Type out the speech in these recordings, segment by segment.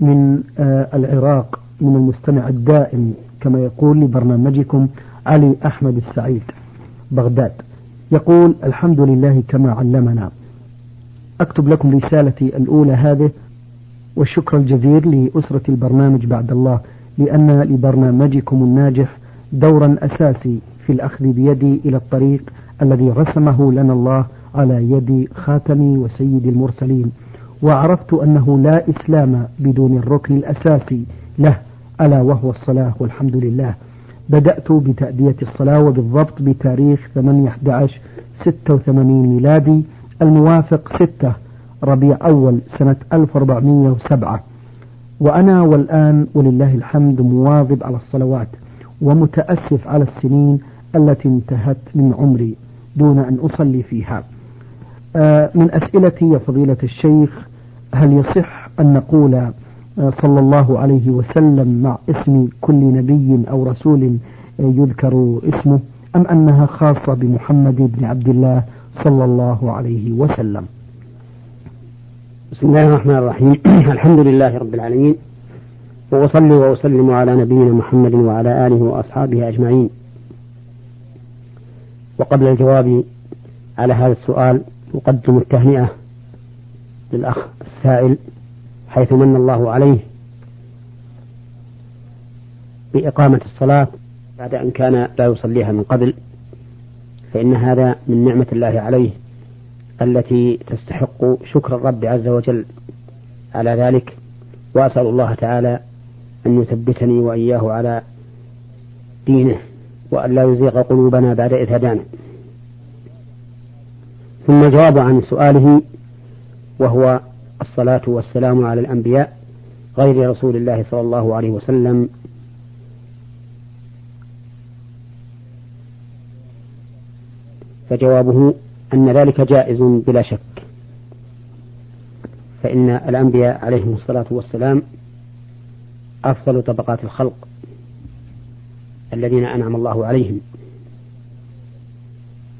من آه، العراق من المستمع الدائم كما يقول لبرنامجكم علي أحمد السعيد بغداد. يقول الحمد لله كما علمنا. أكتب لكم رسالتي الأولى هذه والشكر الجزير لأسرة البرنامج بعد الله لأن لبرنامجكم الناجح دورا أساسي في الأخذ بيدي إلى الطريق الذي رسمه لنا الله على يد خاتم وسيد المرسلين. وعرفت أنه لا إسلام بدون الركن الأساسي له ألا وهو الصلاة والحمد لله. بدأت بتأدية الصلاة وبالضبط بتاريخ 8 11 86 ميلادي الموافق 6 ربيع أول سنة 1407 وأنا والآن ولله الحمد مواظب على الصلوات ومتأسف على السنين التي انتهت من عمري دون أن أصلي فيها. من أسئلتي يا فضيلة الشيخ هل يصح أن نقول آه، صلى الله عليه وسلم مع اسم كل نبي أو رسول آه، يذكر اسمه أم أنها خاصة بمحمد بن عبد الله صلى الله عليه وسلم؟ بسم الله الرحمن الرحيم. الحمد لله رب العالمين وأصلي وأسلم على نبينا محمد وعلى آله وأصحابه أجمعين. وقبل الجواب على هذا السؤال أقدم التهنئة للأخ السائل حيث من الله عليه بإقامة الصلاة بعد أن كان لا يصليها من قبل فإن هذا من نعمة الله عليه التي تستحق شكر الرب عز وجل على ذلك. وأسأل الله تعالى أن يثبتني وإياه على دينه وأن لا يزيغ قلوبنا بعد إذ هدانا. ثم الجواب عن سؤاله وهو الصلاة والسلام على الأنبياء غير رسول الله صلى الله عليه وسلم. فجوابه أن ذلك جائز بلا شك فإن الأنبياء عليهم الصلاة والسلام أفضل طبقات الخلق الذين أنعم الله عليهم.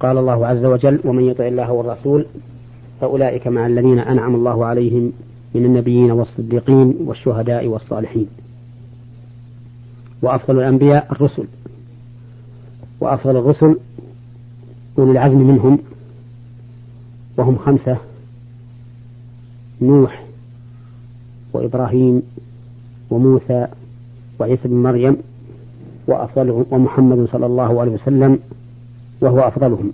قال الله عز وجل ومن يطع الله والرسول فأولئك مع الذين أنعم الله عليهم من النبيين والصديقين والشهداء والصالحين. وأفضل الأنبياء الرسل. وأفضل الرسل أولي العزم منهم وهم خمسة نوح وإبراهيم وموسى وعيسى بن مريم وأفضلهم ومحمد صلى الله عليه وسلم وهو أفضلهم.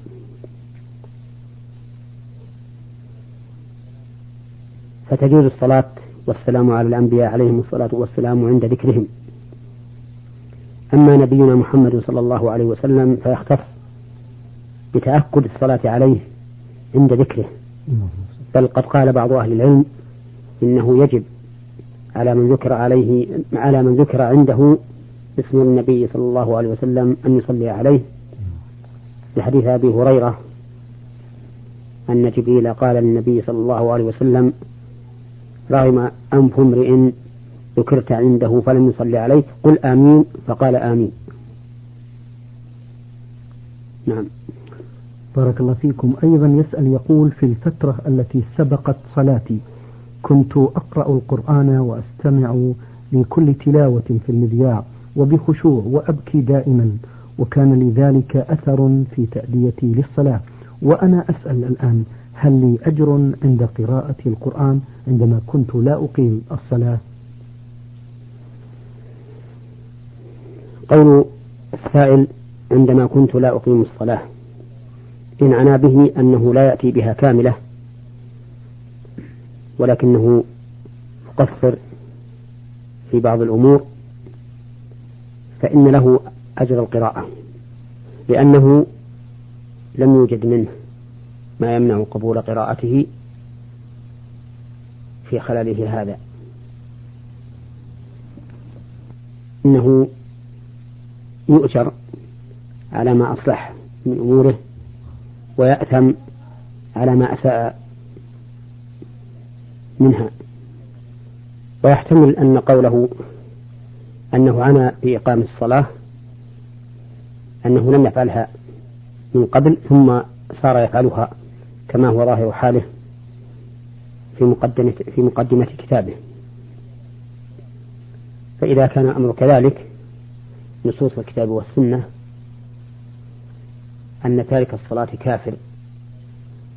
فتجوز الصلاة والسلام على الأنبياء عليهم الصلاة والسلام عند ذكرهم. أما نبينا محمد صلى الله عليه وسلم فيختص بتأكد الصلاة عليه عند ذكره. بل قد قال بعض أهل العلم إنه يجب على من ذكر عليه على من ذكر عنده اسم النبي صلى الله عليه وسلم أن يصلي عليه. لحديث أبي هريرة أن جبريل قال للنبي صلى الله عليه وسلم رغم أنف امرئ ذكرت عنده فلم يصلي عليك قل آمين. فقال آمين. نعم. بارك الله فيكم. أيضا يسأل يقول في الفترة التي سبقت صلاتي كنت أقرأ القرآن وأستمع لكل تلاوة في المذياع وبخشوع وأبكي دائما وكان لذلك أثر في تأديتي للصلاة. وأنا أسأل الآن هل لي أجر عند قراءة القرآن عندما كنت لا أقيم الصلاة؟ قول السائل عندما كنت لا أقيم الصلاة إن عنا به أنه لا يأتي بها كاملة ولكنه مقصر في بعض الأمور فإن له أجر القراءة لأنه لم يوجد منه ما يمنع قبول قراءته في خلله هذا. إنه يؤجر على ما أصلح من أموره ويأثم على ما أساء منها. ويحتمل أن قوله أنه عنا بإقامة الصلاة أنه لم يفعلها من قبل ثم صار يفعلها كما هو ظاهر حاله في مقدمة في مقدمة كتابه. فإذا كان الأمر كذلك نصوص الكتاب والسنة أن تارك الصلاة كافر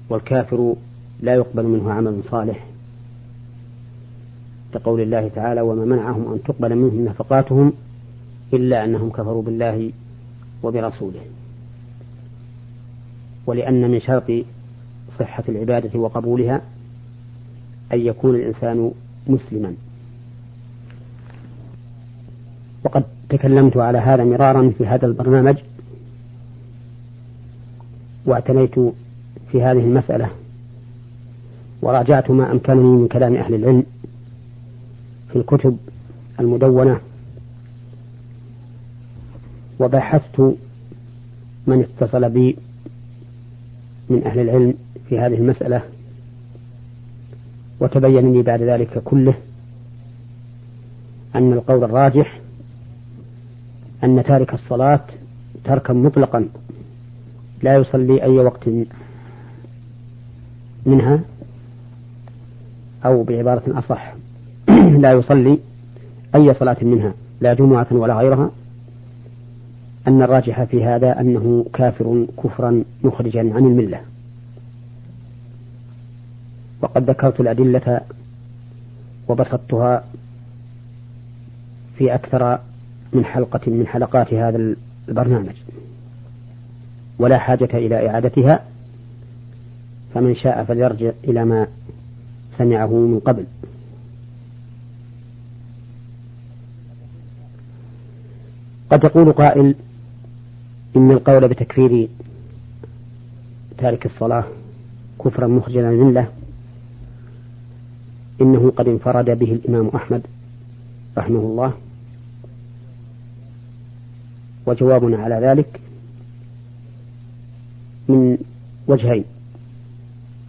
والكافر لا يقبل منه عمل صالح كقول الله تعالى وما منعهم أن تقبل منهم نفقاتهم إلا أنهم كفروا بالله وبرسوله. ولأن من شرط صحة العبادة وقبولها أن يكون الإنسان مسلما. وقد تكلمت على هذا مرارا في هذا البرنامج واعتنيت في هذه المسألة وراجعت ما أمكنني من كلام أهل العلم في الكتب المدونة وبحثت من اتصل بي من أهل العلم في هذه المسألة وتبين لي بعد ذلك كله أن القول الراجح أن تارك الصلاة تركا مطلقا لا يصلي أي وقت منها أو بعبارة أصح لا يصلي أي صلاة منها لا جمعة ولا غيرها أن الراجح في هذا أنه كافر كفرا مخرجا عن الملة. وقد ذكرت الأدلة وبسطتها في أكثر من حلقة من حلقات هذا البرنامج. ولا حاجة إلى إعادتها فمن شاء فليرجع إلى ما سمعه من قبل. قد يقول قائل إن القول بتكفير تارك الصلاة كفرا مخرجا عن إنه قد انفرد به الإمام أحمد رحمه الله. وجوابنا على ذلك من وجهين.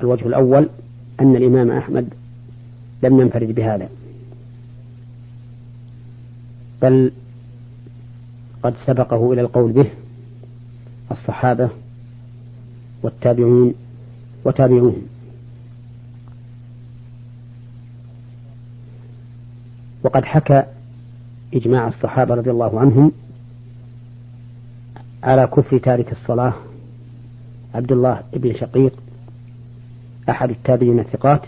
الوجه الأول أن الإمام أحمد لم ينفرد بهذا بل قد سبقه إلى القول به. الصحابة والتابعون وتابعوهم. وقد حكى إجماع الصحابة رضي الله عنهم على كفر تارك الصلاة عبد الله بن شقيق أحد التابعين الثقات.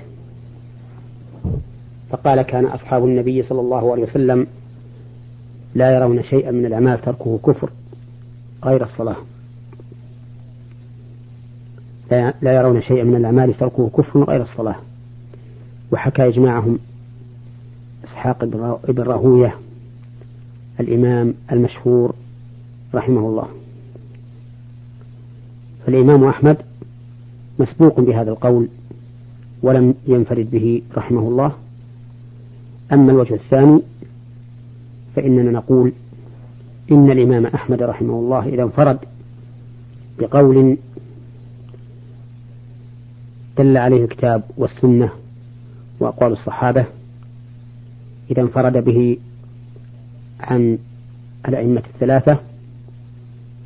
فقال كان أصحاب النبي صلى الله عليه وسلم لا يرون شيئا من الأعمال تركه كفر غير الصلاة. لا يرون شيئا من الأعمال تركه كفر غير الصلاة. وحكى إجماعهم إسحاق بن راهوية الإمام المشهور رحمه الله. فالإمام أحمد مسبوق بهذا القول ولم ينفرد به رحمه الله. أما الوجه الثاني فإننا نقول إن الإمام أحمد رحمه الله إذا انفرد بقول دل عليه الكتاب والسنة وأقوال الصحابة إذا انفرد به عن الأئمة الثلاثة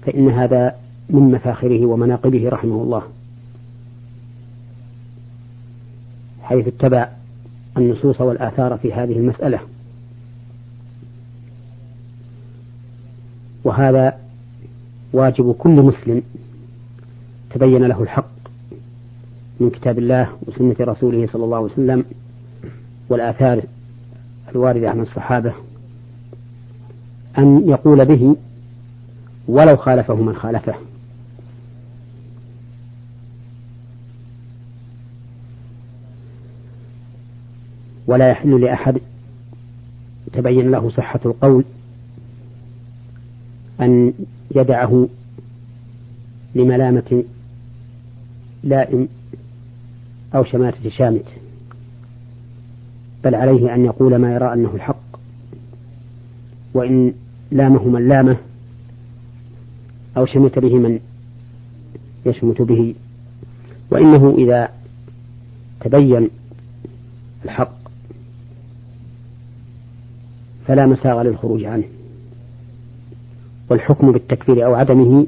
فإن هذا من مفاخره ومناقبه رحمه الله. حيث اتبع النصوص والآثار في هذه المسألة. وهذا واجب كل مسلم تبين له الحق. من كتاب الله وسنة رسوله صلى الله عليه وسلم والآثار الواردة عن الصحابة أن يقول به ولو خالفه من خالفه. ولا يحل لأحد تبين له صحة القول أن يدعه لملامة لائم أو شماتة شامت بل عليه أن يقول ما يرى أنه الحق. وإن لامه من لامه أو شمت به من يشمت به. وإنه إذا تبين الحق فلا مساغ للخروج عنه. والحكم بالتكفير أو عدمه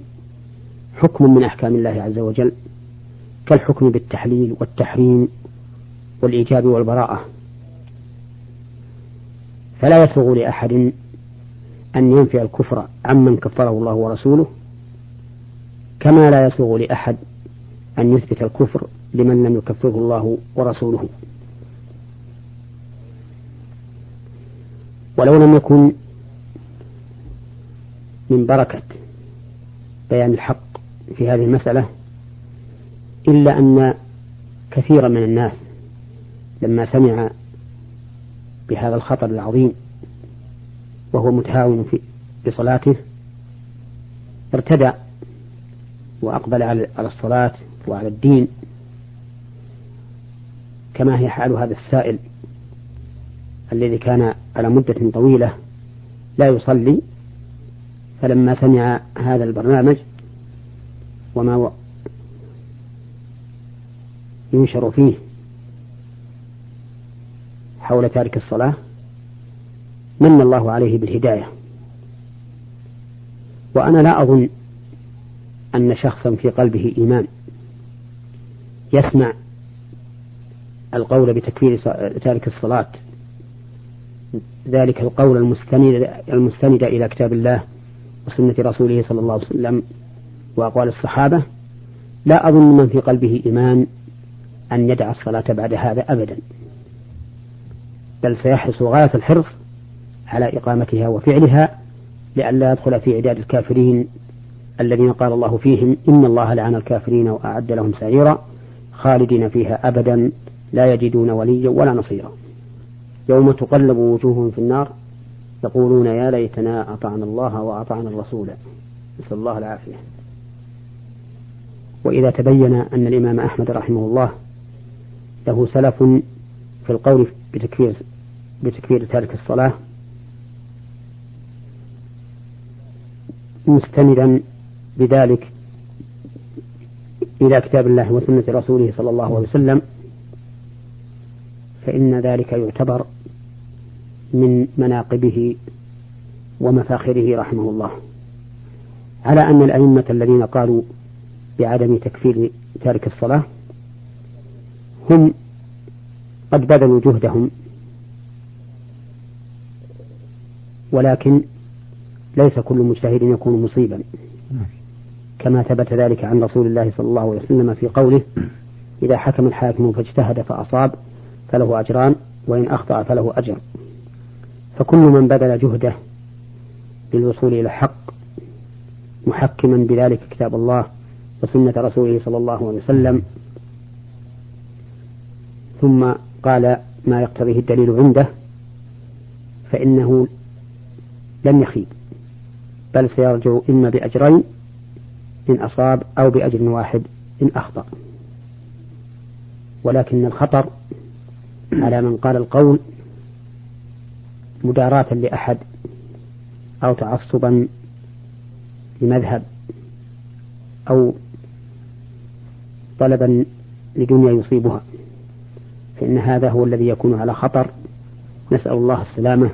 حكم من أحكام الله عز وجل. كالحكم بالتحليل والتحريم والإيجاب والبراءة. فلا يسوغ لأحد أن ينفي الكفر عمن كفره الله ورسوله كما لا يسوغ لأحد أن يثبت الكفر لمن لم يكفره الله ورسوله. ولو لم يكن من بركة بيان الحق في هذه المسألة إلا أن كثيرا من الناس لما سمع بهذا الخطر العظيم وهو متهاون في بصلاته ارتدى وأقبل على الصلاة وعلى الدين كما هي حال هذا السائل الذي كان على مدة طويلة لا يصلي فلما سمع هذا البرنامج وما ينشر فيه حول تارك الصلاة من الله عليه بالهداية. وأنا لا أظن أن شخصا في قلبه إيمان يسمع القول بتكفير تارك الصلاة. ذلك القول المستند المستند إلى كتاب الله وسنة رسوله صلى الله عليه وسلم وأقوال الصحابة. لا أظن من في قلبه إيمان أن يدع الصلاة بعد هذا أبدا. بل سيحرص غاية الحرص على إقامتها وفعلها لئلا يدخل في عداد الكافرين الذين قال الله فيهم إن الله لعن الكافرين وأعد لهم سعيرا خالدين فيها أبدا لا يجدون وليا ولا نصيرا. يوم تقلب وجوههم في النار يقولون يا ليتنا أطعنا الله وأطعنا الرسول. نسأل الله العافية. وإذا تبين أن الإمام أحمد رحمه الله له سلف في القول بتكفير بتكفير تارك الصلاة مستندا بذلك إلى كتاب الله وسنة رسوله صلى الله عليه وسلم فإن ذلك يعتبر من مناقبه ومفاخره رحمه الله. على أن الأئمة الذين قالوا بعدم تكفير تارك الصلاة هم قد بذلوا جهدهم. ولكن ليس كل مجتهد يكون مصيبا. كما ثبت ذلك عن رسول الله صلى الله عليه وسلم في قوله إذا حكم الحاكم فاجتهد فأصاب فله أجران وإن أخطأ فله أجر. فكل من بذل جهده للوصول إلى الحق محكما بذلك كتاب الله وسنة رسوله صلى الله عليه وسلم ثم قال ما يقتضيه الدليل عنده فإنه لن يخيب بل سيرجو إما بأجرين إن أصاب أو بأجر واحد إن أخطأ. ولكن الخطر على من قال القول مداراة لأحد أو تعصبا لمذهب أو طلبا لدنيا يصيبها. فإن هذا هو الذي يكون على خطر. نسأل الله السلامة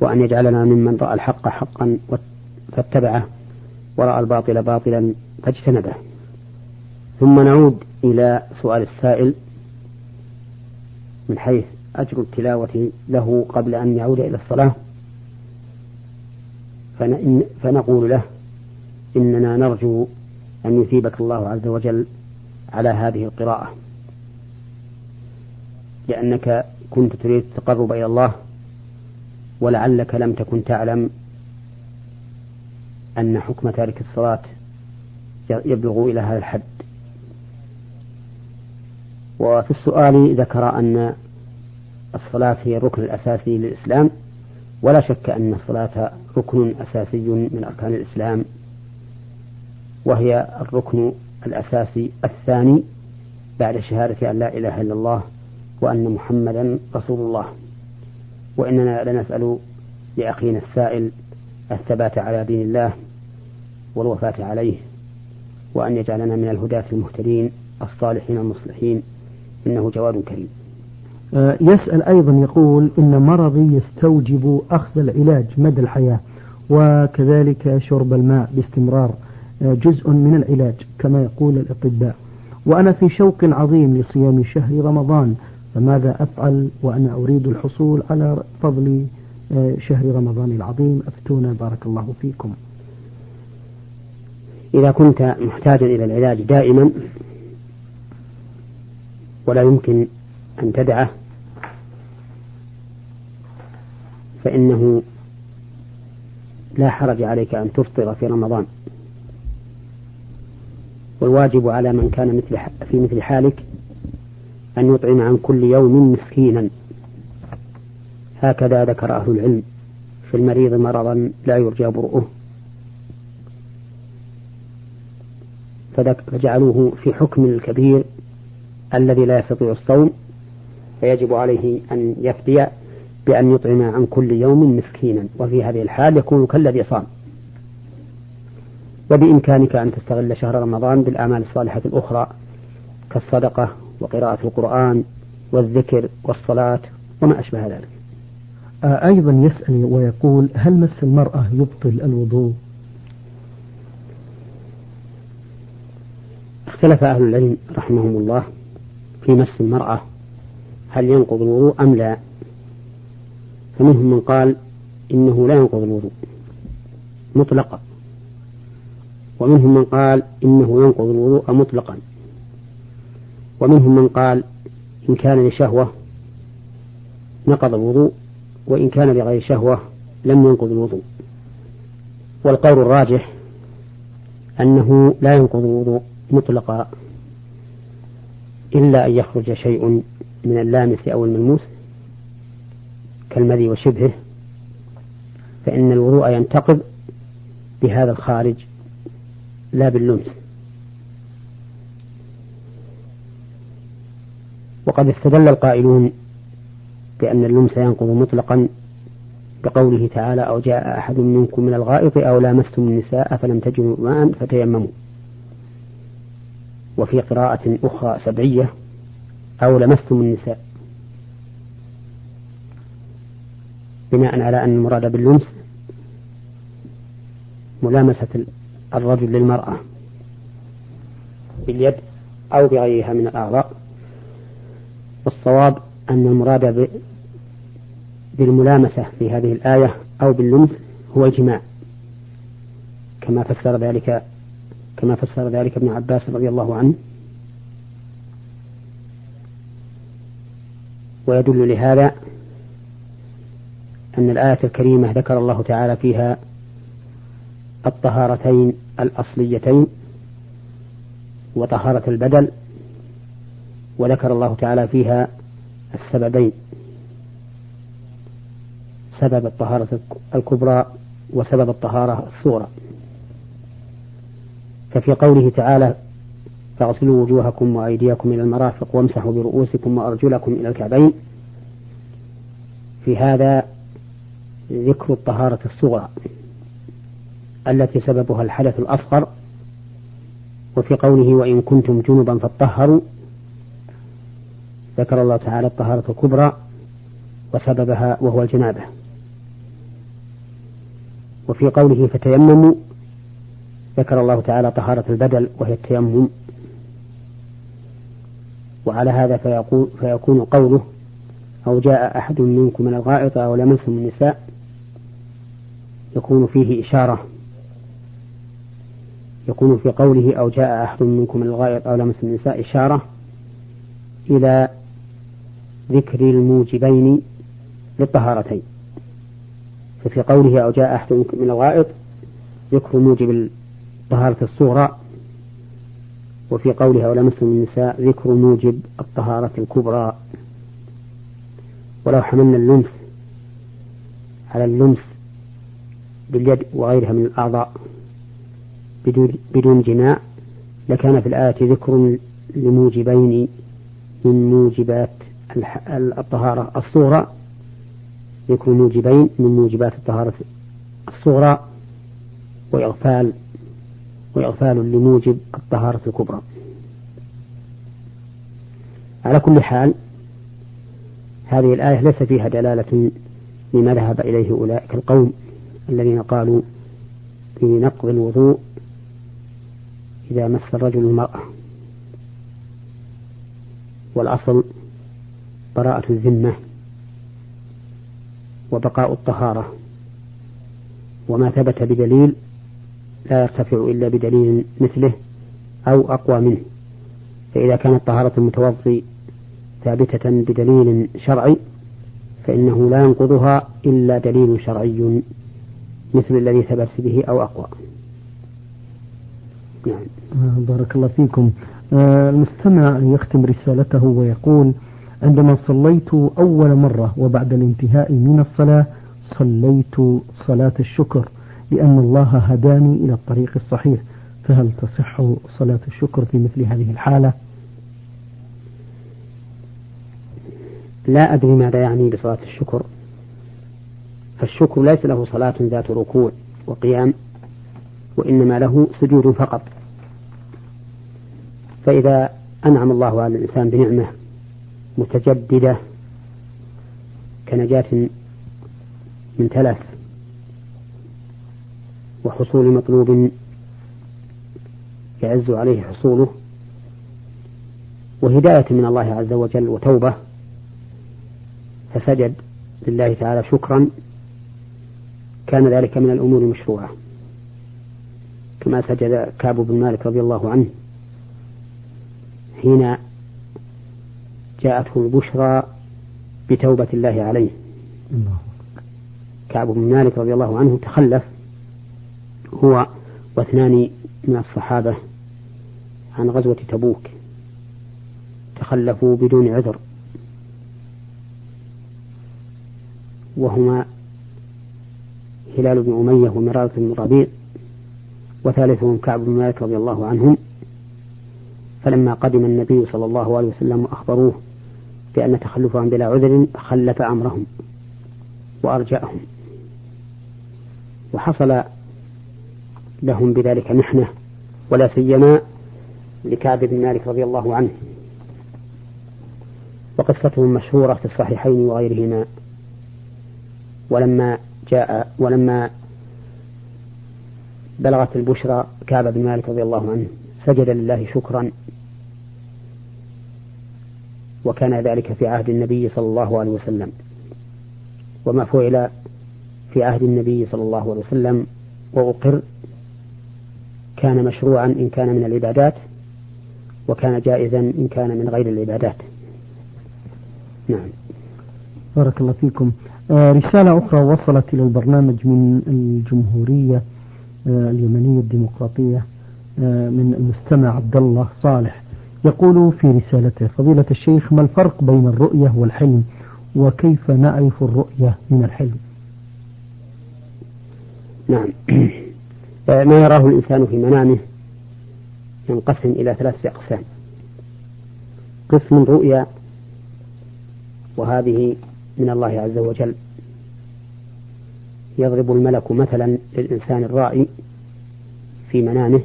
وأن يجعلنا ممن رأى الحق حقا فاتبعه ورأى الباطل باطلا فاجتنبه. ثم نعود إلى سؤال السائل من حيث أجر التلاوة له قبل أن يعود إلى الصلاة. فنقول له إننا نرجو أن يثيبك الله عز وجل على هذه القراءة. لأنك كنت تريد التقرب إلى الله ولعلك لم تكن تعلم أن حكم تارك الصلاة يبلغ إلى هذا الحد. وفي السؤال ذكر أن الصلاة هي الركن الأساسي للإسلام ولا شك أن الصلاة ركن أساسي من أركان الإسلام وهي الركن الأساسي الثاني بعد شهادة أن لا إله إلا الله وأن محمدا رسول الله. وإننا لنسأل لأخينا السائل الثبات على دين الله والوفاة عليه وأن يجعلنا من الهداة المهتدين الصالحين المصلحين. إنه جواد كريم. آه، يسأل أيضا يقول إن مرضي يستوجب أخذ العلاج مدى الحياة وكذلك شرب الماء باستمرار آه، جزء من العلاج كما يقول الأطباء. وأنا في شوق عظيم لصيام شهر رمضان فماذا أفعل وأنا أريد الحصول على فضل آه، شهر رمضان العظيم؟ أفتونا بارك الله فيكم. إذا كنت محتاجا إلى العلاج دائما ولا يمكن أن تدعه فإنه لا حرج عليك أن تفطر في رمضان. والواجب على من كان مثل في مثل حالك أن يطعم عن كل يوم مسكينا. هكذا ذكر أهل العلم في المريض مرضا لا يرجى برؤه. فجعلوه في حكم الكبير الذي لا يستطيع الصوم. فيجب عليه أن يفدي بأن يطعم عن كل يوم مسكينا. وفي هذه الحال يكون كالذي صام. وبإمكانك أن تستغل شهر رمضان بالأعمال الصالحة الأخرى كالصدقة وقراءة القرآن والذكر والصلاة وما أشبه ذلك. أيضا يسأل ويقول هل مس المرأة يبطل الوضوء؟ اختلف أهل العلم رحمهم الله في مس المرأة هل ينقض الوضوء أم لا؟ فمنهم من قال إنه لا ينقض الوضوء مطلقا. ومنهم من قال إنه ينقض الوضوء مطلقا. ومنهم من قال إن كان لشهوة نقض الوضوء وإن كان لغير شهوة لم ينقض الوضوء. والقول الراجح أنه لا ينقض الوضوء مطلقا إلا أن يخرج شيء من اللامس أو الملموس كالمذي وشبهه فإن الوضوء ينتقض بهذا الخارج لا باللمس. وقد استدل القائلون بأن اللمس ينقض مطلقا بقوله تعالى أو جاء أحد منكم من الغائط أو لامستم النساء فلم تجدوا ماء فتيمموا. وفي قراءة أخرى سبعية أو لمستم النساء. بناء على أن المراد باللمس ملامسة الرجل للمرأة باليد أو بغيرها من الأعضاء. والصواب أن المراد بالملامسة في هذه الآية أو باللمس هو الجماع. كما فسر ذلك كما فسر ذلك ابن عباس رضي الله عنه. ويدل لهذا أن الآية الكريمة ذكر الله تعالى فيها الطهارتين الأصليتين وطهارة البدل وذكر الله تعالى فيها السببين. سبب الطهارة الكبرى وسبب الطهارة الصغرى. ففي قوله تعالى فاغسلوا وجوهكم وأيديكم إلى المرافق وامسحوا برؤوسكم وأرجلكم إلى الكعبين في هذا ذكر الطهارة الصغرى التي سببها الحدث الأصغر. وفي قوله وإن كنتم جنبا فاطهروا ذكر الله تعالى الطهارة الكبرى وسببها وهو الجنابة. وفي قوله فتيمموا ذكر الله تعالى طهارة البدل وهي التيمم. وعلى هذا فيقول فيكون قوله أو جاء أحد منكم من الغائط أو لمسهم النساء يكون فيه إشارة. يكون في قوله أو جاء أحد منكم من الغائط أو لمس النساء إشارة إلى ذكر الموجبين للطهارتين. ففي قوله أو جاء أحد من الغائط ذكر موجب الطهارة الصغرى. وفي قوله أو لمس النساء ذكر موجب الطهارة الكبرى. ولو حملنا اللمس على اللمس باليد وغيرها من الأعضاء بدون, بدون جماع لكان في الآية ذكر لموجبين من موجبات الطهارة الصغرى ذكر موجبين من موجبات الطهارة الصغرى وإغفال وإغفال لموجب الطهارة الكبرى. على كل حال هذه الآية ليس فيها دلالة لما ذهب إليه أولئك القوم الذين قالوا في نقض الوضوء إذا مس الرجل المرأة. والأصل براءة الذمة وبقاء الطهارة وما ثبت بدليل لا يرتفع إلا بدليل مثله أو أقوى منه فإذا كانت طهارة المتوضي ثابتة بدليل شرعي فإنه لا ينقضها إلا دليل شرعي مثل الذي ثبت به أو أقوى. نعم. آه، بارك الله فيكم. آه، المستمع يختم رسالته ويقول عندما صليت أول مرة وبعد الانتهاء من الصلاة صليت صلاة الشكر لأن الله هداني إلى الطريق الصحيح. فهل تصح صلاة الشكر في مثل هذه الحالة؟ لا أدري ماذا يعني بصلاة الشكر. فالشكر ليس له صلاة ذات ركوع وقيام وإنما له سجود فقط. فإذا أنعم الله على الإنسان بنعمة متجددة كنجاة من تلف وحصول مطلوب يعز عليه حصوله وهداية من الله عز وجل وتوبة فسجد لله تعالى شكرا. كان ذلك من الأمور المشروعة. كما سجد كعب بن مالك رضي الله عنه حين جاءته البشرى بتوبة الله عليه. كعب بن مالك رضي الله عنه تخلف هو واثنان من الصحابة عن غزوة تبوك. تخلفوا بدون عذر. وهما هلال بن أمية ومرارة بن ربيع وثالثهم كعب بن مالك رضي الله عنهم. فلما قدم النبي صلى الله عليه وسلم وأخبروه بأن تخلفهم بلا عذر خلف أمرهم وأرجأهم وحصل لهم بذلك محنة ولا سيما لكعب بن مالك رضي الله عنه. وقصتهم مشهورة في الصحيحين وغيرهما. ولما جاء ولما بلغت البشرى كعب بن مالك رضي الله عنه سجد لله شكرا وكان ذلك في عهد النبي صلى الله عليه وسلم. وما فعل في عهد النبي صلى الله عليه وسلم وأقر كان مشروعا إن كان من العبادات وكان جائزا إن كان من غير العبادات. نعم. بارك الله فيكم. آه رسالة أخرى وصلت إلى البرنامج من الجمهورية آه اليمنية الديمقراطية آه من المستمع عبد الله صالح. يقول في رسالته فضيلة الشيخ ما الفرق بين الرؤية والحلم؟ وكيف نعرف الرؤية من الحلم؟ نعم. ما يراه الإنسان في منامه ينقسم إلى ثلاثة أقسام. قسم رؤيا وهذه من الله عز وجل. يضرب الملك مثلا للإنسان الرائي في منامه.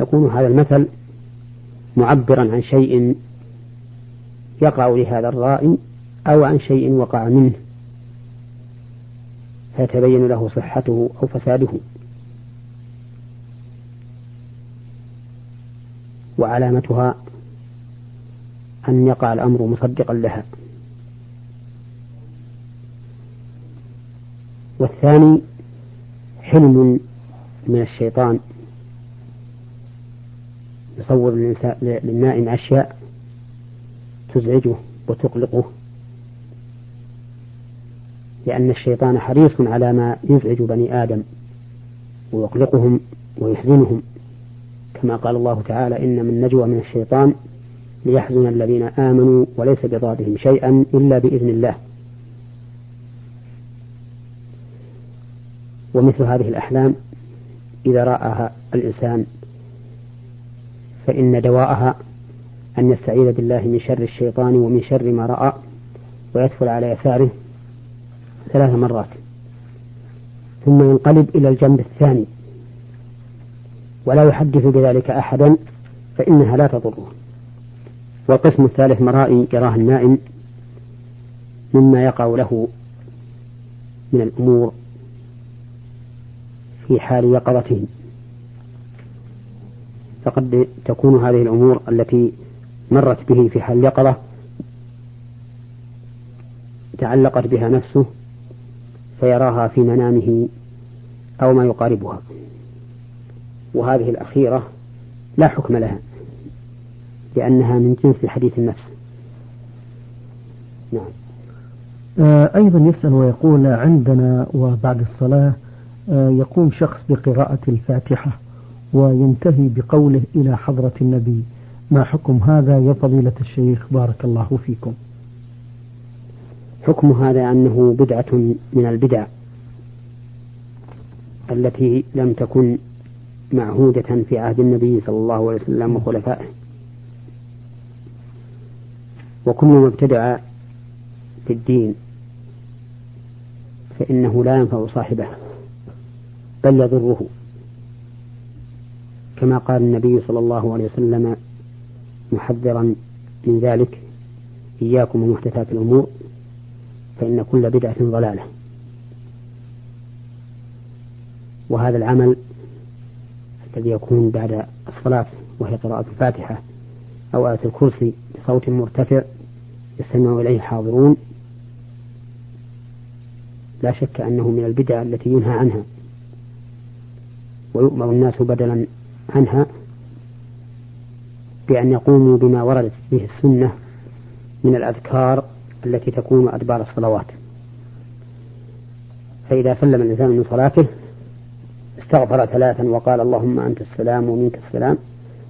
يكون هذا المثل معبرا عن شيء يقع لهذا الرائي أو عن شيء وقع منه فيتبين له صحته أو فساده. وعلامتها أن يقع الأمر مصدقا لها. والثاني حلم من الشيطان. يصور للنائم أشياء تزعجه وتقلقه. لأن الشيطان حريص على ما يزعج بني آدم ويقلقهم ويحزنهم. كما قال الله تعالى إن من نجوى من الشيطان ليحزن الذين آمنوا وليس بضادهم شيئا إلا بإذن الله. ومثل هذه الأحلام إذا رآها الإنسان فإن دواءها أن يستعيذ بالله من شر الشيطان ومن شر ما رأى ويدخل على يساره ثلاث مرات. ثم ينقلب إلى الجنب الثاني. ولا يحدث بذلك أحدا فإنها لا تضره. والقسم الثالث مرائي يراه النائم مما يقع له من الأمور في حال يقظته. فقد تكون هذه الأمور التي مرت به في حال اليقظة تعلقت بها نفسه فيراها في منامه أو ما يقاربها. وهذه الأخيرة لا حكم لها لأنها من جنس حديث النفس. نعم. آه أيضا يسأل ويقول عندنا وبعد الصلاة آه يقوم شخص بقراءة الفاتحة. وينتهي بقوله إلى حضرة النبي ما حكم هذا يا فضيلة الشيخ؟ بارك الله فيكم. حكم هذا أنه بدعة من البدع التي لم تكن معهودة في عهد النبي صلى الله عليه وسلم وخلفائه. وكل ما ابتدع في الدين فإنه لا ينفع صاحبه بل يضره. كما قال النبي صلى الله عليه وسلم محذرا من ذلك إياكم ومحدثات الأمور فإن كل بدعة ضلالة. وهذا العمل الذي يكون بعد الصلاة وهي قراءة الفاتحة أو آية الكرسي بصوت مرتفع يستمع إليه حاضرون لا شك أنه من البدع التي ينهى عنها. ويؤمر الناس بدلا عنها بأن يقوموا بما وردت به السنة من الأذكار التي تكون أدبار الصلوات. فإذا سلم الإنسان من صلاته استغفر ثلاثا وقال اللهم أنت السلام ومنك السلام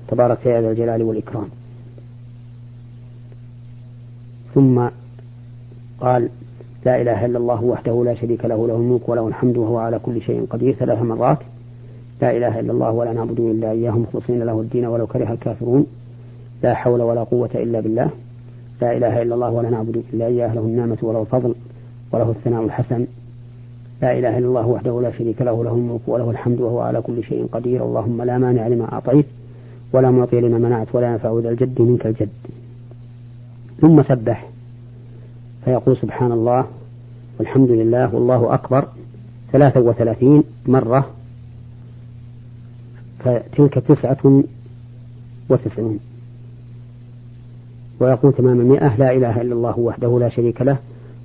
تبارك يا ذا الجلال والإكرام. ثم قال لا إله إلا الله وحده لا شريك له له الملك وله الحمد وهو على كل شيء قدير ثلاث مرات. لا إله إلا الله ولا نعبد إلا إياه مخلصين له الدين ولو كره الكافرون. لا حول ولا قوة إلا بالله. لا إله إلا الله ولا نعبد إلا إياه. له النعمة وله الفضل وله الثناء الحسن. لا إله إلا الله وحده لا شريك له له الملك وله الحمد وهو على كل شيء قدير. اللهم لا مانع لما أعطيت ولا معطي لما منعت ولا ينفع ذا الجد منك الجد. ثم سبح. فيقول سبحان الله والحمد لله والله أكبر. ثلاثة وثلاثين مرة فتلك تسعة وتسعون. ويقول تمام المئة لا إله إلا الله وحده لا شريك له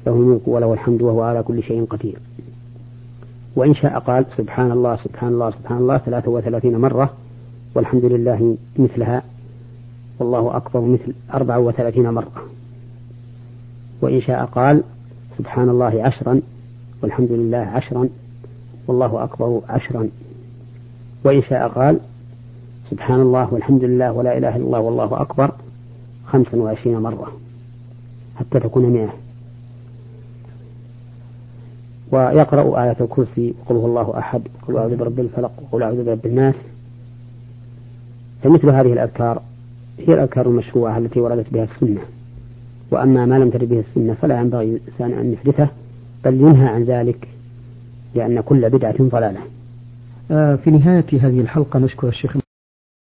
له الملك وله الحمد وهو على كل شيء قدير. وإن شاء قال سبحان الله سبحان الله سبحان الله ثلاثة وثلاثين مرة والحمد لله مثلها والله أكبر مثل أربعة وثلاثين مرة. وإن شاء قال سبحان الله عشرا والحمد لله عشرا والله أكبر عشرا. وإن شاء قال سبحان الله والحمد لله ولا إله إلا الله والله أكبر خمسا وعشرين مرة حتى تكون مئة. ويقرأ آية الكرسي وقل هو الله أحد وقل أعوذ برب الفلق وقل أعوذ برب الناس. فمثل هذه الأذكار هي الأذكار المشروعة التي وردت بها السنة. وأما ما لم ترد به السنة فلا ينبغي الإنسان أن يحدثه بل ينهى عن ذلك لأن كل بدعة ضلالة. في نهاية هذه الحلقة نشكر الشيخ